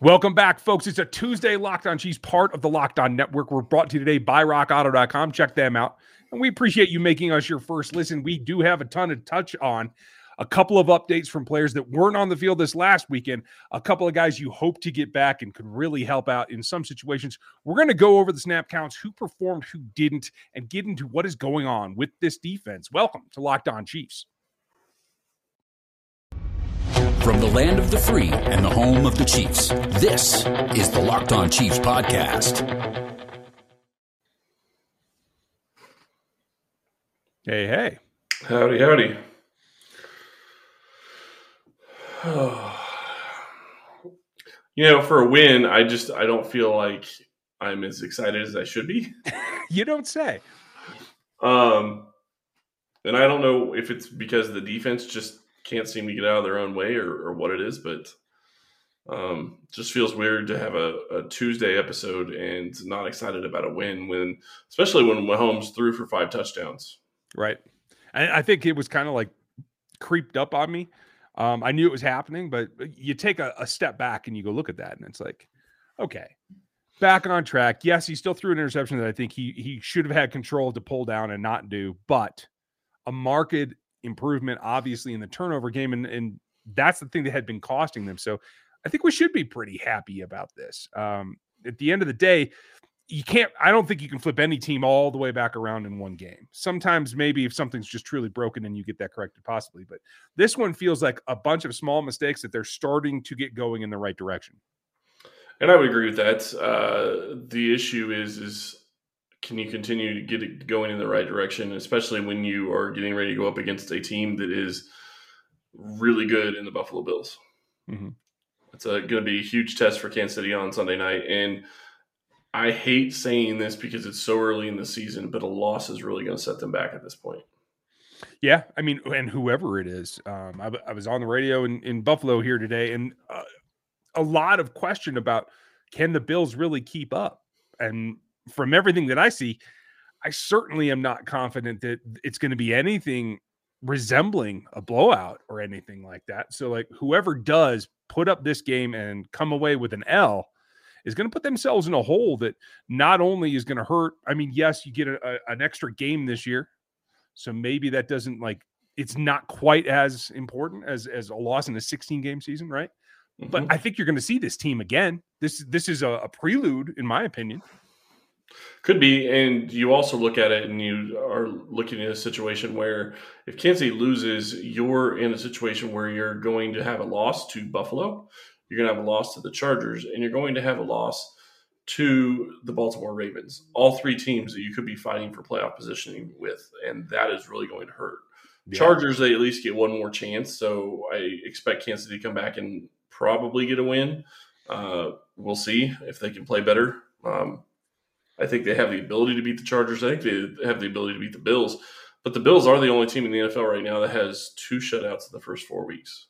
Welcome back, folks. It's a Tuesday Locked On Chiefs, part of the Locked On Network. We're brought to you today by RockAuto.com. Check them out. And we appreciate you making us your first listen. We do have a ton to touch on. A couple of updates from players that weren't on the field this last weekend. A couple of guys you hope to get back and could really help out in some situations. We're going to go over the snap counts, who performed, who didn't, and get into what is going on with this defense. Welcome to Locked On Chiefs. From the land of the free and the home of the Chiefs, this is the Locked On Chiefs podcast. Hey, hey. Howdy, howdy. you know, for a win, I just I don't feel like I'm as excited as I should be. you don't say. Um, and I don't know if it's because the defense just can't seem to get out of their own way or, or what it is, but um, just feels weird to have a, a, Tuesday episode and not excited about a win when, especially when Mahomes threw for five touchdowns. Right. And I think it was kind of like creeped up on me. Um, I knew it was happening, but you take a, a step back and you go look at that, and it's like, okay, back on track. Yes, he still threw an interception that I think he he should have had control to pull down and not do, but a marked improvement, obviously, in the turnover game. And, and that's the thing that had been costing them. So I think we should be pretty happy about this. Um, at the end of the day, you can't, I don't think you can flip any team all the way back around in one game. Sometimes, maybe if something's just truly broken and you get that corrected, possibly. But this one feels like a bunch of small mistakes that they're starting to get going in the right direction. And I would agree with that. Uh, the issue is, is can you continue to get it going in the right direction, especially when you are getting ready to go up against a team that is really good in the Buffalo Bills? Mm-hmm. It's going to be a huge test for Kansas City on Sunday night. And I hate saying this because it's so early in the season, but a loss is really going to set them back at this point. Yeah, I mean, and whoever it is, um, I, I, was on the radio in, in Buffalo here today, and uh, a lot of question about can the Bills really keep up? And from everything that I see, I certainly am not confident that it's going to be anything resembling a blowout or anything like that. So, like, whoever does put up this game and come away with an L is going to put themselves in a hole that not only is going to hurt. I mean, yes, you get a, a, an extra game this year, so maybe that doesn't like it's not quite as important as as a loss in a 16 game season, right? Mm-hmm. But I think you're going to see this team again. This this is a, a prelude, in my opinion. Could be, and you also look at it, and you are looking at a situation where if Kansas City loses, you're in a situation where you're going to have a loss to Buffalo, you're going to have a loss to the Chargers, and you're going to have a loss to the Baltimore Ravens. All three teams that you could be fighting for playoff positioning with, and that is really going to hurt. Yeah. Chargers, they at least get one more chance, so I expect Kansas City to come back and probably get a win. Uh, we'll see if they can play better. Um, I think they have the ability to beat the Chargers. I think they have the ability to beat the Bills. But the Bills are the only team in the NFL right now that has two shutouts in the first four weeks.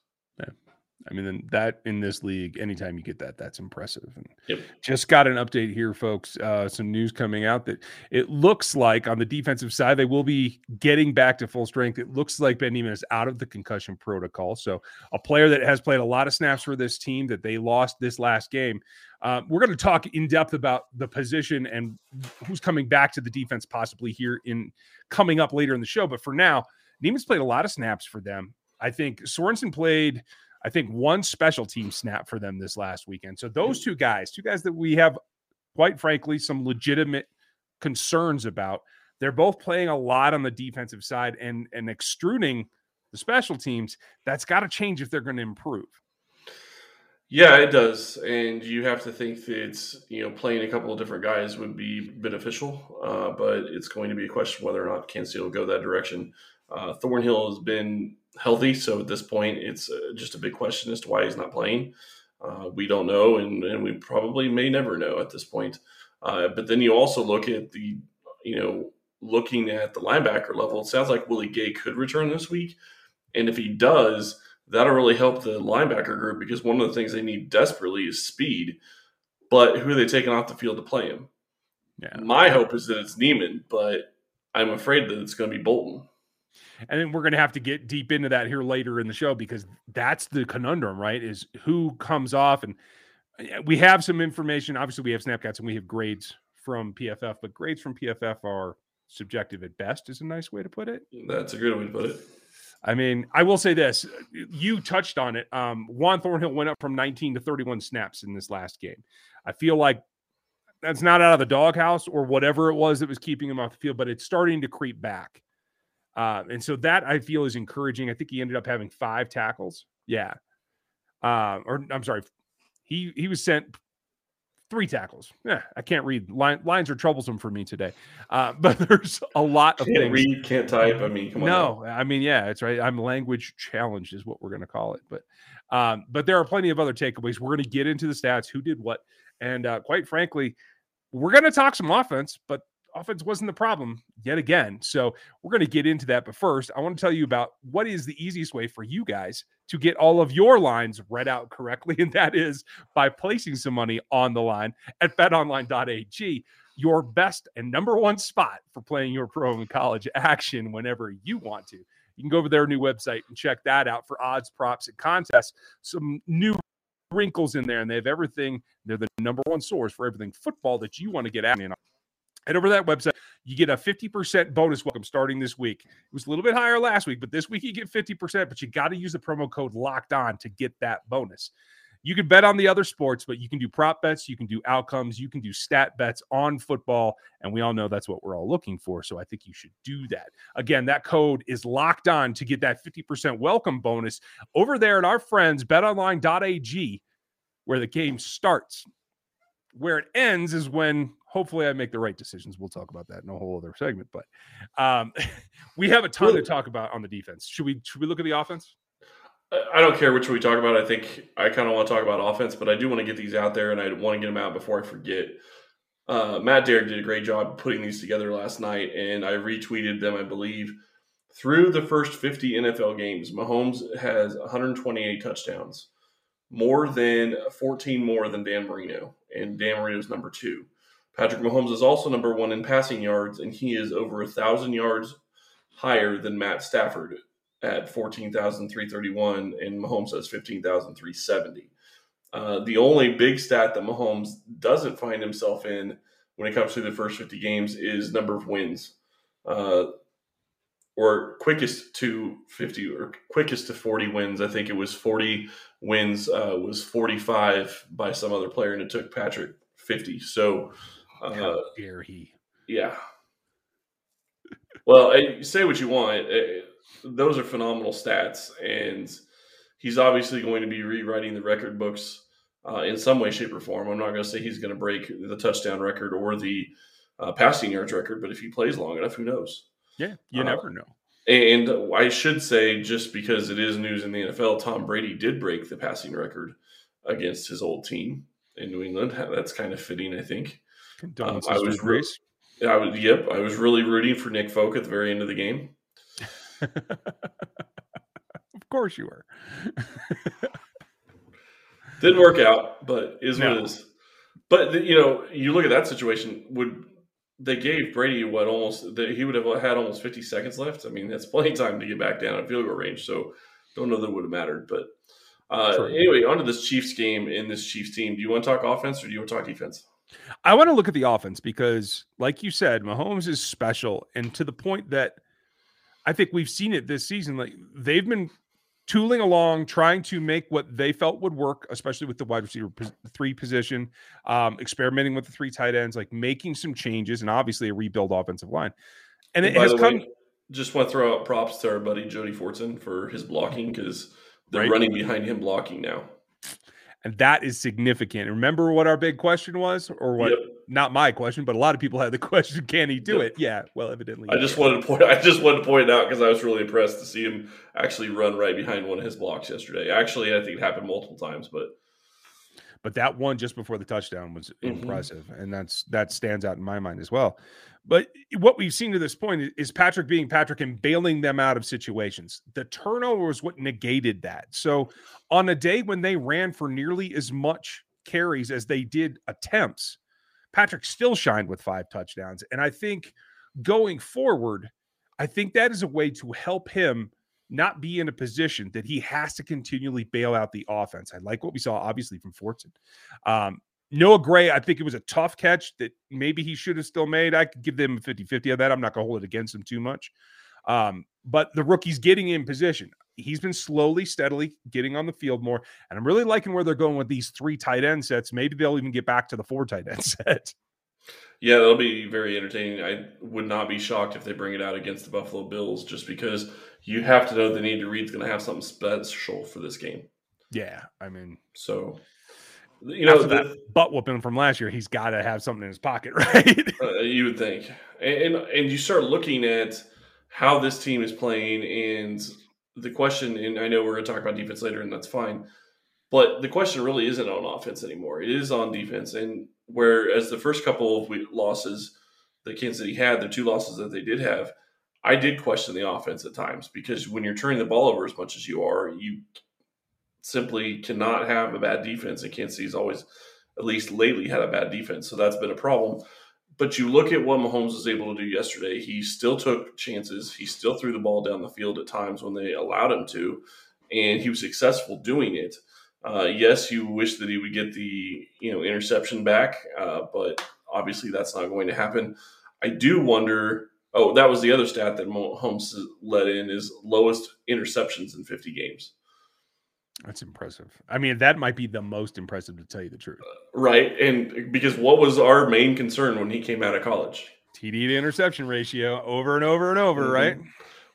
I mean, that in this league, anytime you get that, that's impressive. And yep. just got an update here, folks. Uh, some news coming out that it looks like on the defensive side, they will be getting back to full strength. It looks like Ben Niemann is out of the concussion protocol. So, a player that has played a lot of snaps for this team that they lost this last game. Uh, we're going to talk in depth about the position and who's coming back to the defense possibly here in coming up later in the show. But for now, Niemann's played a lot of snaps for them. I think Sorensen played I think one special team snap for them this last weekend. So those two guys, two guys that we have, quite frankly, some legitimate concerns about. They're both playing a lot on the defensive side and and extruding the special teams. That's got to change if they're going to improve. Yeah, it does, and you have to think that you know playing a couple of different guys would be beneficial, uh, but it's going to be a question whether or not Kansas will go that direction. Uh, Thornhill has been healthy. So at this point, it's uh, just a big question as to why he's not playing. Uh, we don't know, and, and we probably may never know at this point. Uh, but then you also look at the, you know, looking at the linebacker level, it sounds like Willie Gay could return this week. And if he does, that'll really help the linebacker group because one of the things they need desperately is speed. But who are they taking off the field to play him? Yeah. My hope is that it's Niemann, but I'm afraid that it's going to be Bolton. And then we're going to have to get deep into that here later in the show because that's the conundrum, right? Is who comes off and we have some information. Obviously, we have snap counts and we have grades from PFF, but grades from PFF are subjective at best, is a nice way to put it. That's a good way to put it. I mean, I will say this: you touched on it. Um, Juan Thornhill went up from 19 to 31 snaps in this last game. I feel like that's not out of the doghouse or whatever it was that was keeping him off the field, but it's starting to creep back. Uh, and so that I feel is encouraging. I think he ended up having five tackles. Yeah. Uh, or I'm sorry, he he was sent three tackles. Yeah, I can't read. Line, lines are troublesome for me today. Uh, but there's a lot of can't things. read, can't type. I mean, come on. No, I mean, yeah, it's right. I'm language challenged, is what we're going to call it. But, um, but there are plenty of other takeaways. We're going to get into the stats, who did what, and uh, quite frankly, we're going to talk some offense. But offense wasn't the problem yet again. So we're going to get into that. But first, I want to tell you about what is the easiest way for you guys to get all of your lines read out correctly. And that is by placing some money on the line at betonline.ag, your best and number one spot for playing your pro and college action whenever you want to. You can go over their new website and check that out for odds, props, and contests. Some new wrinkles in there, and they have everything. They're the number one source for everything football that you want to get in Head over to that website. You get a 50% bonus welcome starting this week. It was a little bit higher last week, but this week you get 50%, but you got to use the promo code locked on to get that bonus. You can bet on the other sports, but you can do prop bets, you can do outcomes, you can do stat bets on football. And we all know that's what we're all looking for. So I think you should do that. Again, that code is locked on to get that 50% welcome bonus over there at our friends betonline.ag, where the game starts. Where it ends is when hopefully I make the right decisions. We'll talk about that in a whole other segment. But um, we have a ton to talk about on the defense. Should we should we look at the offense? I don't care which we talk about. I think I kind of want to talk about offense, but I do want to get these out there, and I want to get them out before I forget. Uh, Matt Derrick did a great job putting these together last night, and I retweeted them, I believe. Through the first 50 NFL games, Mahomes has 128 touchdowns, more than 14 more than Dan Marino, and Dan Marino's number two. Patrick Mahomes is also number one in passing yards, and he is over a thousand yards higher than Matt Stafford at 14,331, and Mahomes has 15,370. Uh, the only big stat that Mahomes doesn't find himself in when it comes to the first 50 games is number of wins, uh, or quickest to 50 or quickest to 40 wins. I think it was 40 wins uh, was 45 by some other player, and it took Patrick 50. So uh, How dare he? Yeah. well, say what you want. those are phenomenal stats, and he's obviously going to be rewriting the record books uh, in some way, shape, or form. I'm not going to say he's going to break the touchdown record or the uh, passing yards record, but if he plays long enough, who knows? Yeah, you uh, never know. And I should say, just because it is news in the NFL, Tom Brady did break the passing record against his old team in New England. That's kind of fitting, I think. Condolences um, I was re- I was yep. I was really rooting for Nick Folk at the very end of the game. of course you were. Didn't work out, but is no. what it is. But you know, you look at that situation. Would they gave Brady what almost that he would have had almost 50 seconds left? I mean, that's plenty of time to get back down at field goal range. So don't know that would have mattered. But uh, anyway, on to this Chiefs game in this Chiefs team. Do you want to talk offense or do you want to talk defense? I want to look at the offense because, like you said, Mahomes is special, and to the point that I think we've seen it this season. Like they've been tooling along, trying to make what they felt would work, especially with the wide receiver three position, um, experimenting with the three tight ends, like making some changes, and obviously a rebuild offensive line. And, and it has come. Way, just want to throw out props to our buddy Jody Fortson for his blocking because they're right. running behind him blocking now. And that is significant. Remember what our big question was, or what? Yep. Not my question, but a lot of people had the question: Can he do yep. it? Yeah. Well, evidently. I just wanted to point. I just wanted to point it out because I was really impressed to see him actually run right behind one of his blocks yesterday. Actually, I think it happened multiple times, but but that one just before the touchdown was mm-hmm. impressive, and that's that stands out in my mind as well. But what we've seen to this point is Patrick being Patrick and bailing them out of situations. The turnover was what negated that. So on a day when they ran for nearly as much carries as they did attempts, Patrick still shined with five touchdowns. And I think going forward, I think that is a way to help him not be in a position that he has to continually bail out the offense. I like what we saw, obviously, from Fortson. Um, Noah Gray, I think it was a tough catch that maybe he should have still made. I could give them a 50 50 of that. I'm not going to hold it against him too much. Um, but the rookie's getting in position. He's been slowly, steadily getting on the field more. And I'm really liking where they're going with these three tight end sets. Maybe they'll even get back to the four tight end set. Yeah, that'll be very entertaining. I would not be shocked if they bring it out against the Buffalo Bills just because you have to know that Andy Reid's going to have something special for this game. Yeah, I mean, so you know the, that butt whooping from last year, he's got to have something in his pocket, right? uh, you would think, and, and and you start looking at how this team is playing, and the question, and I know we're going to talk about defense later, and that's fine, but the question really isn't on offense anymore. It is on defense, and whereas the first couple of losses that Kansas City had, the two losses that they did have, I did question the offense at times because when you're turning the ball over as much as you are, you simply cannot have a bad defense. And Kansas City's always, at least lately, had a bad defense. So that's been a problem. But you look at what Mahomes was able to do yesterday. He still took chances. He still threw the ball down the field at times when they allowed him to, and he was successful doing it. Uh, yes, you wish that he would get the you know interception back, uh, but obviously that's not going to happen. I do wonder. Oh, that was the other stat that Holmes let in is lowest interceptions in 50 games. That's impressive. I mean, that might be the most impressive to tell you the truth. Right. And because what was our main concern when he came out of college? TD to interception ratio over and over and over, mm-hmm. right?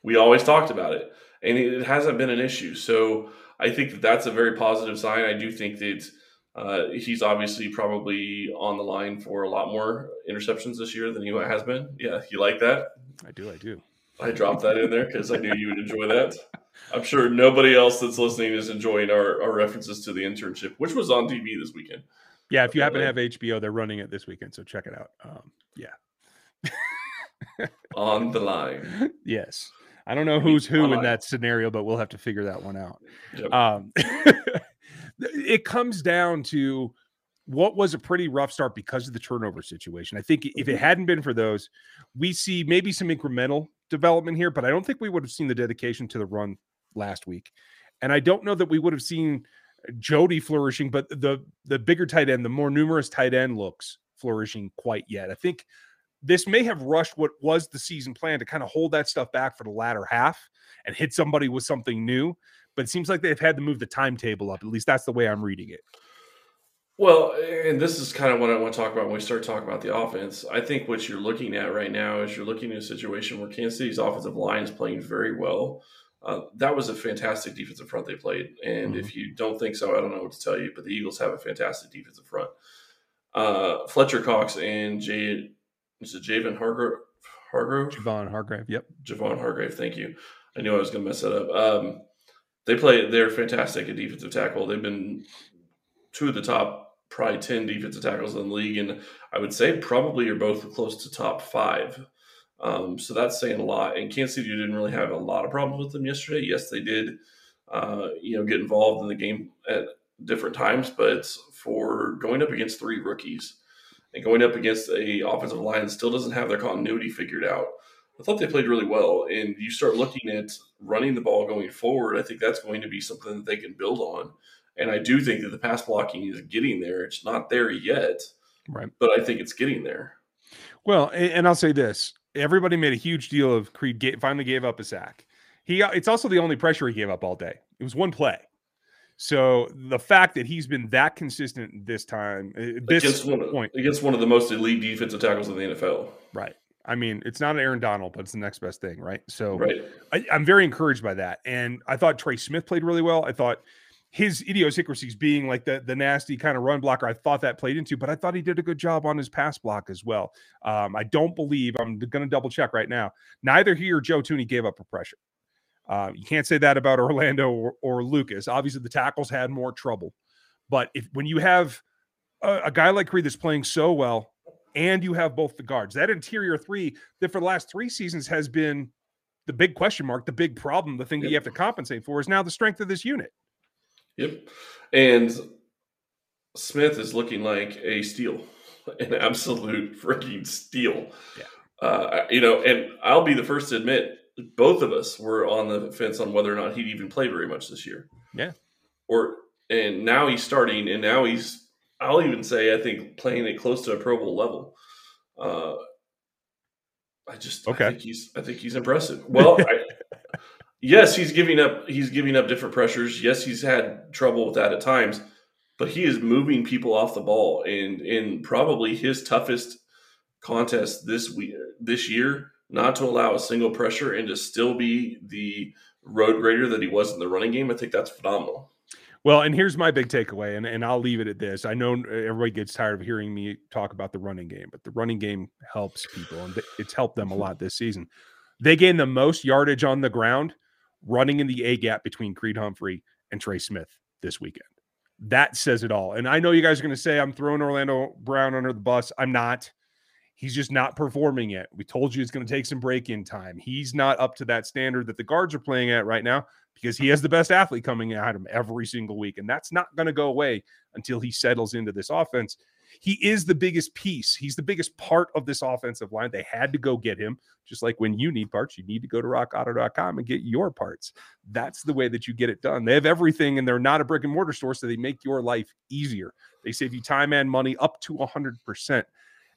We always talked about it, and it hasn't been an issue. So I think that that's a very positive sign. I do think that uh, he's obviously probably on the line for a lot more interceptions this year than he has been. Yeah, you like that? I do. I do. I dropped that in there because I knew you would enjoy that. I'm sure nobody else that's listening is enjoying our, our references to the internship, which was on TV this weekend. Yeah, if you happen to have HBO, they're running it this weekend, so check it out. Um, yeah. on the line. Yes. I don't know who's who in that scenario, but we'll have to figure that one out. Yep. Um, it comes down to what was a pretty rough start because of the turnover situation. I think if it mm-hmm. hadn't been for those, we see maybe some incremental development here, but I don't think we would have seen the dedication to the run last week. And I don't know that we would have seen Jody flourishing, but the the bigger tight end, the more numerous tight end looks flourishing quite yet. I think this may have rushed what was the season plan to kind of hold that stuff back for the latter half and hit somebody with something new. But it seems like they've had to move the timetable up. At least that's the way I'm reading it. Well, and this is kind of what I want to talk about when we start talking about the offense. I think what you're looking at right now is you're looking at a situation where Kansas City's offensive line is playing very well. Uh, that was a fantastic defensive front they played. And mm-hmm. if you don't think so, I don't know what to tell you, but the Eagles have a fantastic defensive front. Uh, Fletcher Cox and Jay, is it Javon Hargrave? Hargrave? Javon Hargrave, yep. Javon Hargrave, thank you. I knew I was going to mess that up. Um, they play, they're fantastic at defensive tackle. They've been two of the top, probably 10 defensive tackles in the league. And I would say probably you're both close to top five um, so that's saying a lot. And Kansas City didn't really have a lot of problems with them yesterday. Yes, they did, uh, you know, get involved in the game at different times, but for going up against three rookies and going up against a offensive line that still doesn't have their continuity figured out, I thought they played really well. And you start looking at running the ball going forward, I think that's going to be something that they can build on. And I do think that the pass blocking is getting there. It's not there yet, right? But I think it's getting there. Well, and I'll say this: everybody made a huge deal of Creed finally gave up a sack. He it's also the only pressure he gave up all day. It was one play. So the fact that he's been that consistent this time, uh, this against one, point against one of the most elite defensive tackles in the NFL, right? I mean, it's not an Aaron Donald, but it's the next best thing, right? So right. I, I'm very encouraged by that, and I thought Trey Smith played really well. I thought his idiosyncrasies being like the the nasty kind of run blocker, I thought that played into, but I thought he did a good job on his pass block as well. Um, I don't believe I'm going to double check right now. Neither he or Joe Thuney gave up a pressure. Uh, you can't say that about Orlando or, or, Lucas. Obviously, the tackles had more trouble, but if when you have a, a guy like Creed that's playing so well, and you have both the guards, that interior three that for the last three seasons has been the big question mark, the big problem, the thing that you have to compensate for is now the strength of this unit. Yep. And Smith is looking like a steal, an absolute freaking steal. Yeah. Uh, you know, and I'll be the first to admit both of us were on the fence on whether or not he'd even play very much this year. Yeah. Or and now he's starting, and now he's I'll even say I think playing it close to a Pro Bowl level. Uh, I just okay. I think he's I think he's impressive. Well, I, yes, he's giving up he's giving up different pressures. Yes, he's had trouble with that at times, but he is moving people off the ball, and in probably his toughest contest this week this year not to allow a single pressure and to still be the road grader that he was in the running game, I think that's phenomenal. Well, and here's my big takeaway, and, and I'll leave it at this. I know everybody gets tired of hearing me talk about the running game, but the running game helps people, and it's helped them a lot this season. They gained the most yardage on the ground running in the A gap between Creed Humphrey and Trey Smith this weekend. That says it all. And I know you guys are going to say I'm throwing Orlando Brown under the bus. I'm not. He's just not performing yet. We told you it's going to take some break in time. He's not up to that standard that the guards are playing at right now because he has the best athlete coming at him every single week. And that's not going to go away until he settles into this offense. He is the biggest piece. He's the biggest part of this offensive line. They had to go get him, just like when you need parts, you need to go to rockauto.com and get your parts. That's the way that you get it done. They have everything and they're not a brick and mortar store, so they make your life easier. They save you time and money up to 100%.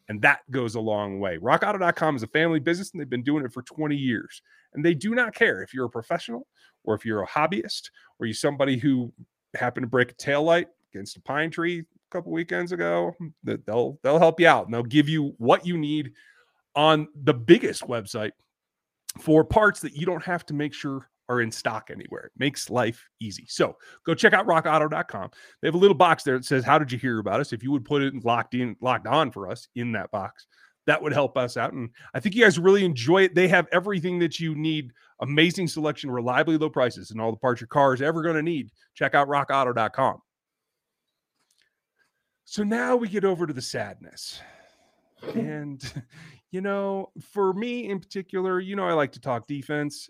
And that goes a long way. RockAuto.com is a family business and they've been doing it for 20 years. And they do not care if you're a professional or if you're a hobbyist or you're somebody who happened to break a tail light against a pine tree a couple weekends ago. They'll they'll help you out and they'll give you what you need on the biggest website for parts that you don't have to make sure are in stock anywhere. It makes life easy. So go check out rockauto.com. They have a little box there that says, How did you hear about us? If you would put it locked in, locked on for us in that box, that would help us out. And I think you guys really enjoy it. They have everything that you need amazing selection, reliably low prices, and all the parts your car is ever going to need. Check out rockauto.com. So now we get over to the sadness. Hmm. And, you know, for me in particular, you know, I like to talk defense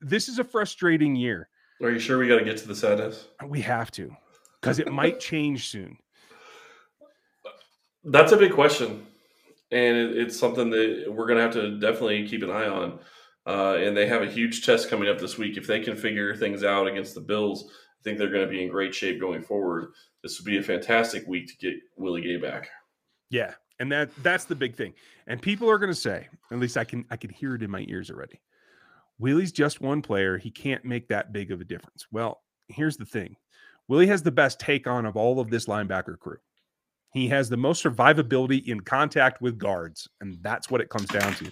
this is a frustrating year. Are you sure we got to get to the sadness? We have to, because it might change soon. That's a big question, and it, it's something that we're going to have to definitely keep an eye on. Uh, and they have a huge test coming up this week. If they can figure things out against the Bills, I think they're going to be in great shape going forward. This would be a fantastic week to get Willie Gay back. Yeah, and that that's the big thing. And people are going to say, at least I can I can hear it in my ears already. Willie's just one player. He can't make that big of a difference. Well, here's the thing Willie has the best take on of all of this linebacker crew. He has the most survivability in contact with guards. And that's what it comes down to.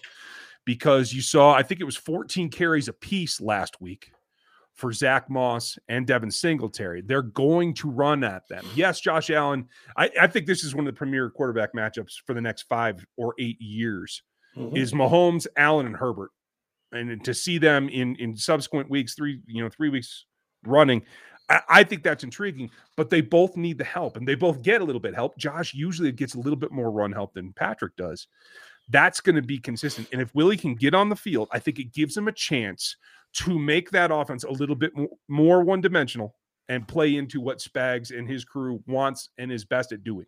Because you saw, I think it was 14 carries a piece last week for Zach Moss and Devin Singletary. They're going to run at them. Yes, Josh Allen. I, I think this is one of the premier quarterback matchups for the next five or eight years. Mm-hmm. Is Mahomes, Allen, and Herbert and to see them in in subsequent weeks, three you know three weeks running, I, I, think that's intriguing. But they both need the help, and they both get a little bit help. Josh usually gets a little bit more run help than Patrick does. That's going to be consistent, and if Willie can get on the field, I think it gives him a chance to make that offense a little bit more one dimensional and play into what Spags and his crew wants and is best at doing.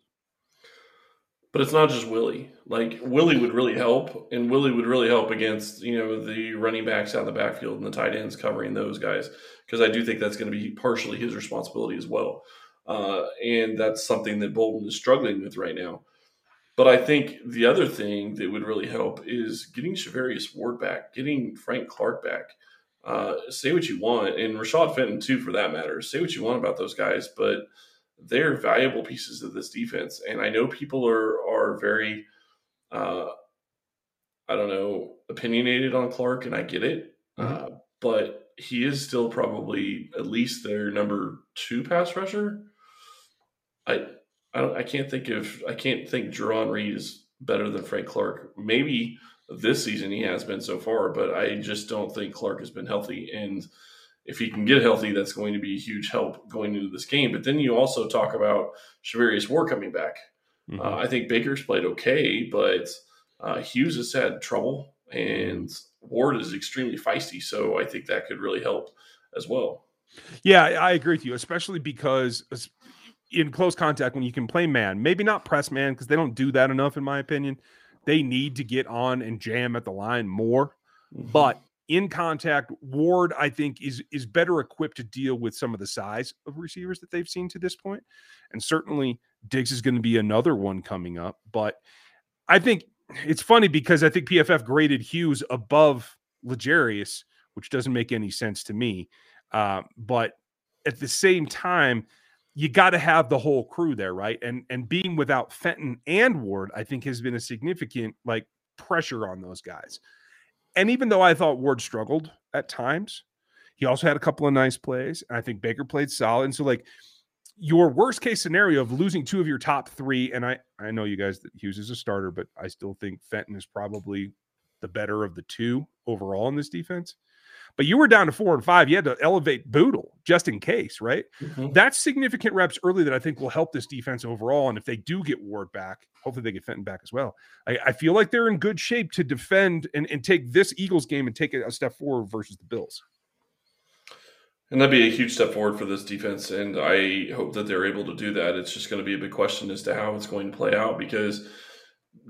But it's not just Willie. Like Willie would really help, and Willie would really help against you know the running backs out of the backfield and the tight ends covering those guys because I do think that's going to be partially his responsibility as well, uh, and that's something that Bolton is struggling with right now. But I think the other thing that would really help is getting Charvarius Ward back, getting Frank Clark back. Uh, say what you want, and Rashad Fenton too, for that matter. Say what you want about those guys, but they're valuable pieces of this defense. And I know people are are very, uh, I don't know, opinionated on Clark, and I get it. Mm-hmm. Uh, but he is still probably at least their number two pass rusher. I I don't I can't think of I can't think Jarran Reed is better than Frank Clark. Maybe this season he has been so far, but I just don't think Clark has been healthy and if he can get healthy, that's going to be a huge help going into this game. But then you also talk about Charvarius Ward coming back. Mm-hmm. Uh, I think Baker's played okay, but uh, Hughes has had trouble, and Ward is extremely feisty. So I think that could really help as well. Yeah, I agree with you, especially because in close contact, when you can play man, maybe not press man, because they don't do that enough, in my opinion. They need to get on and jam at the line more. Mm-hmm. But in contact. Ward, I think, is is better equipped to deal with some of the size of receivers that they've seen to this point, and certainly Diggs is going to be another one coming up. But I think it's funny because I think PFF graded Hughes above L'Jarius, which doesn't make any sense to me. Uh, but at the same time, you got to have the whole crew there, right? And and being without Fenton and Ward, I think has been a significant like pressure on those guys. And even though I thought Ward struggled at times, he also had a couple of nice plays. And I think Baker played solid. And so like your worst case scenario of losing two of your top three, and I I know you guys that Hughes is a starter, but I still think Fenton is probably the better of the two overall in this defense. But you were down to four and five. You had to elevate Bootle just in case, right? Mm-hmm. That's significant reps early that I think will help this defense overall. And if they do get Ward back, hopefully they get Fenton back as well. I, I feel like they're in good shape to defend and, and take this Eagles game and take it a step forward versus the Bills. And that'd be a huge step forward for this defense. And I hope that they're able to do that. It's just going to be a big question as to how it's going to play out because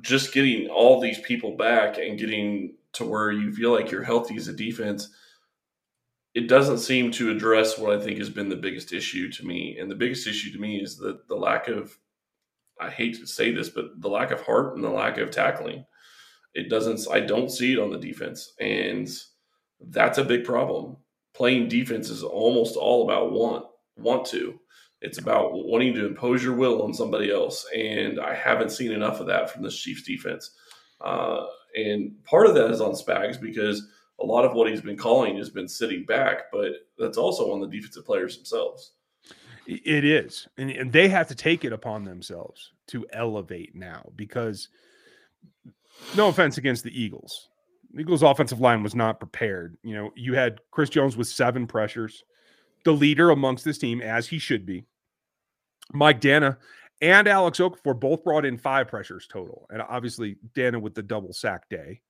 just getting all these people back and getting to where you feel like you're healthy as a defense, it doesn't seem to address what I think has been the biggest issue to me. And the biggest issue to me is that the lack of, I hate to say this, but the lack of heart and the lack of tackling. It doesn't, I don't see it on the defense. And that's a big problem playing defense is almost all about want want to. It's about wanting to impose your will on somebody else, and I haven't seen enough of that from this Chiefs defense. Uh, and part of that is on Spags because a lot of what he's been calling has been sitting back, but that's also on the defensive players themselves. It is, and, they have to take it upon themselves to elevate now because, no offense against the Eagles, Eagles offensive line was not prepared. You know, you had Chris Jones with seven pressures, the leader amongst this team, as he should be. Mike Danna and Alex Okafor both brought in five pressures total. And obviously, Dana with the double sack day.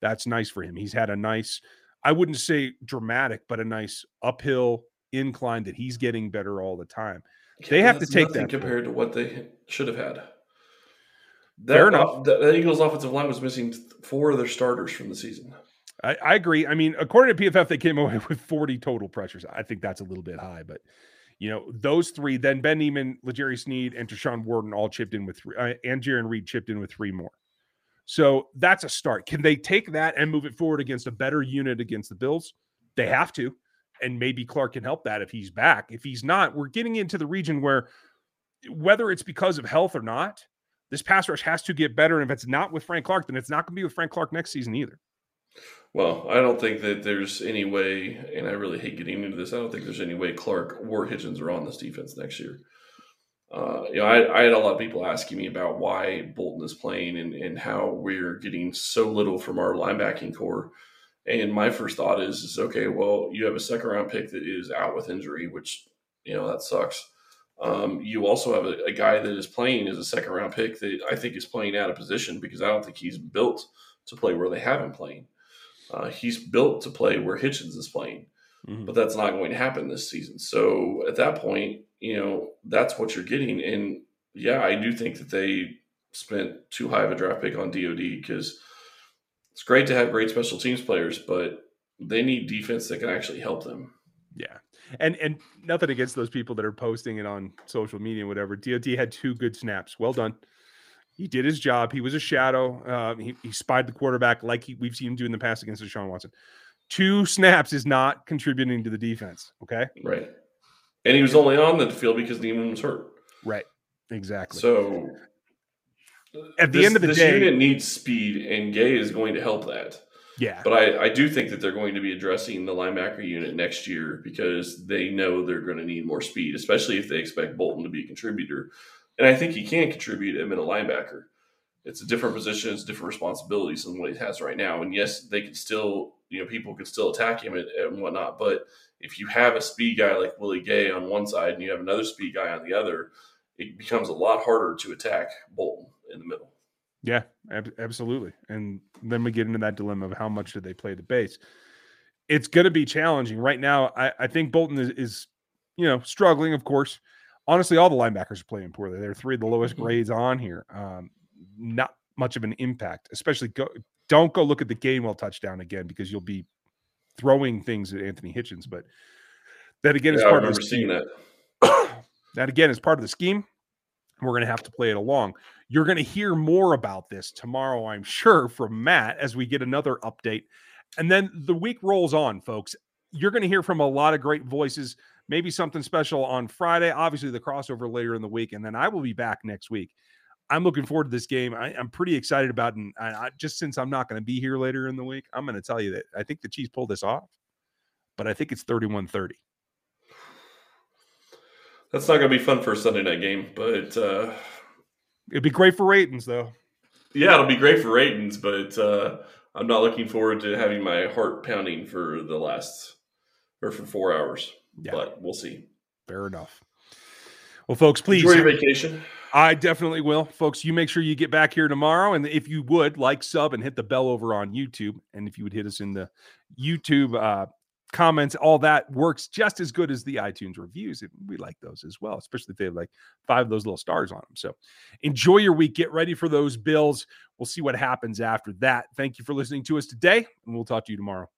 That's nice for him. He's had a nice, I wouldn't say dramatic, but a nice uphill incline that he's getting better all the time. They have to take that compared to what they should have had. That, Fair enough. The, the, Eagles' offensive line was missing four of their starters from the season. I, I, agree. I mean, according to PFF, they came away with 40 total pressures. I think that's a little bit high, but you know, those three, then Ben Niemann, L'Jarius Sneed, and Tershawn Wharton all chipped in with three, uh, and Jarran Reed chipped in with three more. So that's a start. Can they take that and move it forward against a better unit against the Bills? They have to. And maybe Clark can help that if he's back. If he's not, we're getting into the region where whether it's because of health or not, this pass rush has to get better. And if it's not with Frank Clark, then it's not going to be with Frank Clark next season either. Well, I don't think that there's any way, and I really hate getting into this. I don't think there's any way Clark or Hitchens are on this defense next year. Uh, you know, I, I, had a lot of people asking me about why Bolton is playing and, and how we're getting so little from our linebacking corps. And my first thought is, is okay, well, you have a second round pick that is out with injury, which you know that sucks. Um, you also have a, a, guy that is playing as a second round pick that I think is playing out of position because I don't think he's built to play where they have him playing. Uh, he's built to play where Hitchens is playing, mm-hmm. but that's not going to happen this season. So at that point, you know, that's what you're getting. And yeah, I do think that they spent too high of a draft pick on DOD because it's great to have great special teams players, but they need defense that can actually help them. Yeah and and nothing against those people that are posting it on social media and whatever. DOD had two good snaps. Well done. He did his job. He was a shadow. Uh, he, he spied the quarterback like he, we've seen him do in the past against Deshaun Watson. Two snaps is not contributing to the defense. Okay. Right. And he was only on the field because Niemann was hurt. Right. Exactly. So at the this, end of the day, this day, unit needs speed, and Gay is going to help that. Yeah. But I, I do think that they're going to be addressing the linebacker unit next year because they know they're going to need more speed, especially if they expect Bolton to be a contributor. And I think he can contribute at middle linebacker. It's a different position, it's different responsibilities than what he has right now. And yes, they can still, you know, people can still attack him and, and whatnot. But if you have a speed guy like Willie Gay on one side and you have another speed guy on the other, it becomes a lot harder to attack Bolton in the middle. Yeah, ab- absolutely. And then we get into that dilemma of how much do they play the base. It's going to be challenging right now. I, I think Bolton is, is, you know, struggling. Of course, honestly, all the linebackers are playing poorly. They're three of the lowest mm-hmm. grades on here. Um, not much of an impact, especially go. Don't go look at the Gainwell touchdown again because you'll be throwing things at Anthony Hitchens, but that again is Yeah, I part of the scheme. that. that again is part of the scheme. We're going to have to play it along. You're going to hear more about this tomorrow, I'm sure, from Matt as we get another update. And then the week rolls on, folks. You're going to hear from a lot of great voices, maybe something special on Friday, obviously the crossover later in the week. And then I will be back next week. I'm looking forward to this game. I, am pretty excited about. And I, I, just since I'm not going to be here later in the week, I'm going to tell you that I think the Chiefs pulled this off, but I think it's 31 30. That's not going to be fun for a Sunday night game, but uh, It'd be great for ratings, though. yeah, it'll be great for ratings. But uh, I'm not looking forward to having my heart pounding for the last or for four hours. Yeah. But we'll see. Fair enough. Well, folks, please. Enjoy your vacation. I definitely will. Folks, you make sure you get back here tomorrow. And if you would, like, sub, and hit the bell over on YouTube. And if you would hit us in the YouTube uh, comments, all that works just as good as the iTunes reviews. We like those as well, especially if they have like five of those little stars on them. So enjoy your week. Get ready for those bills. We'll see what happens after that. Thank you for listening to us today, and we'll talk to you tomorrow.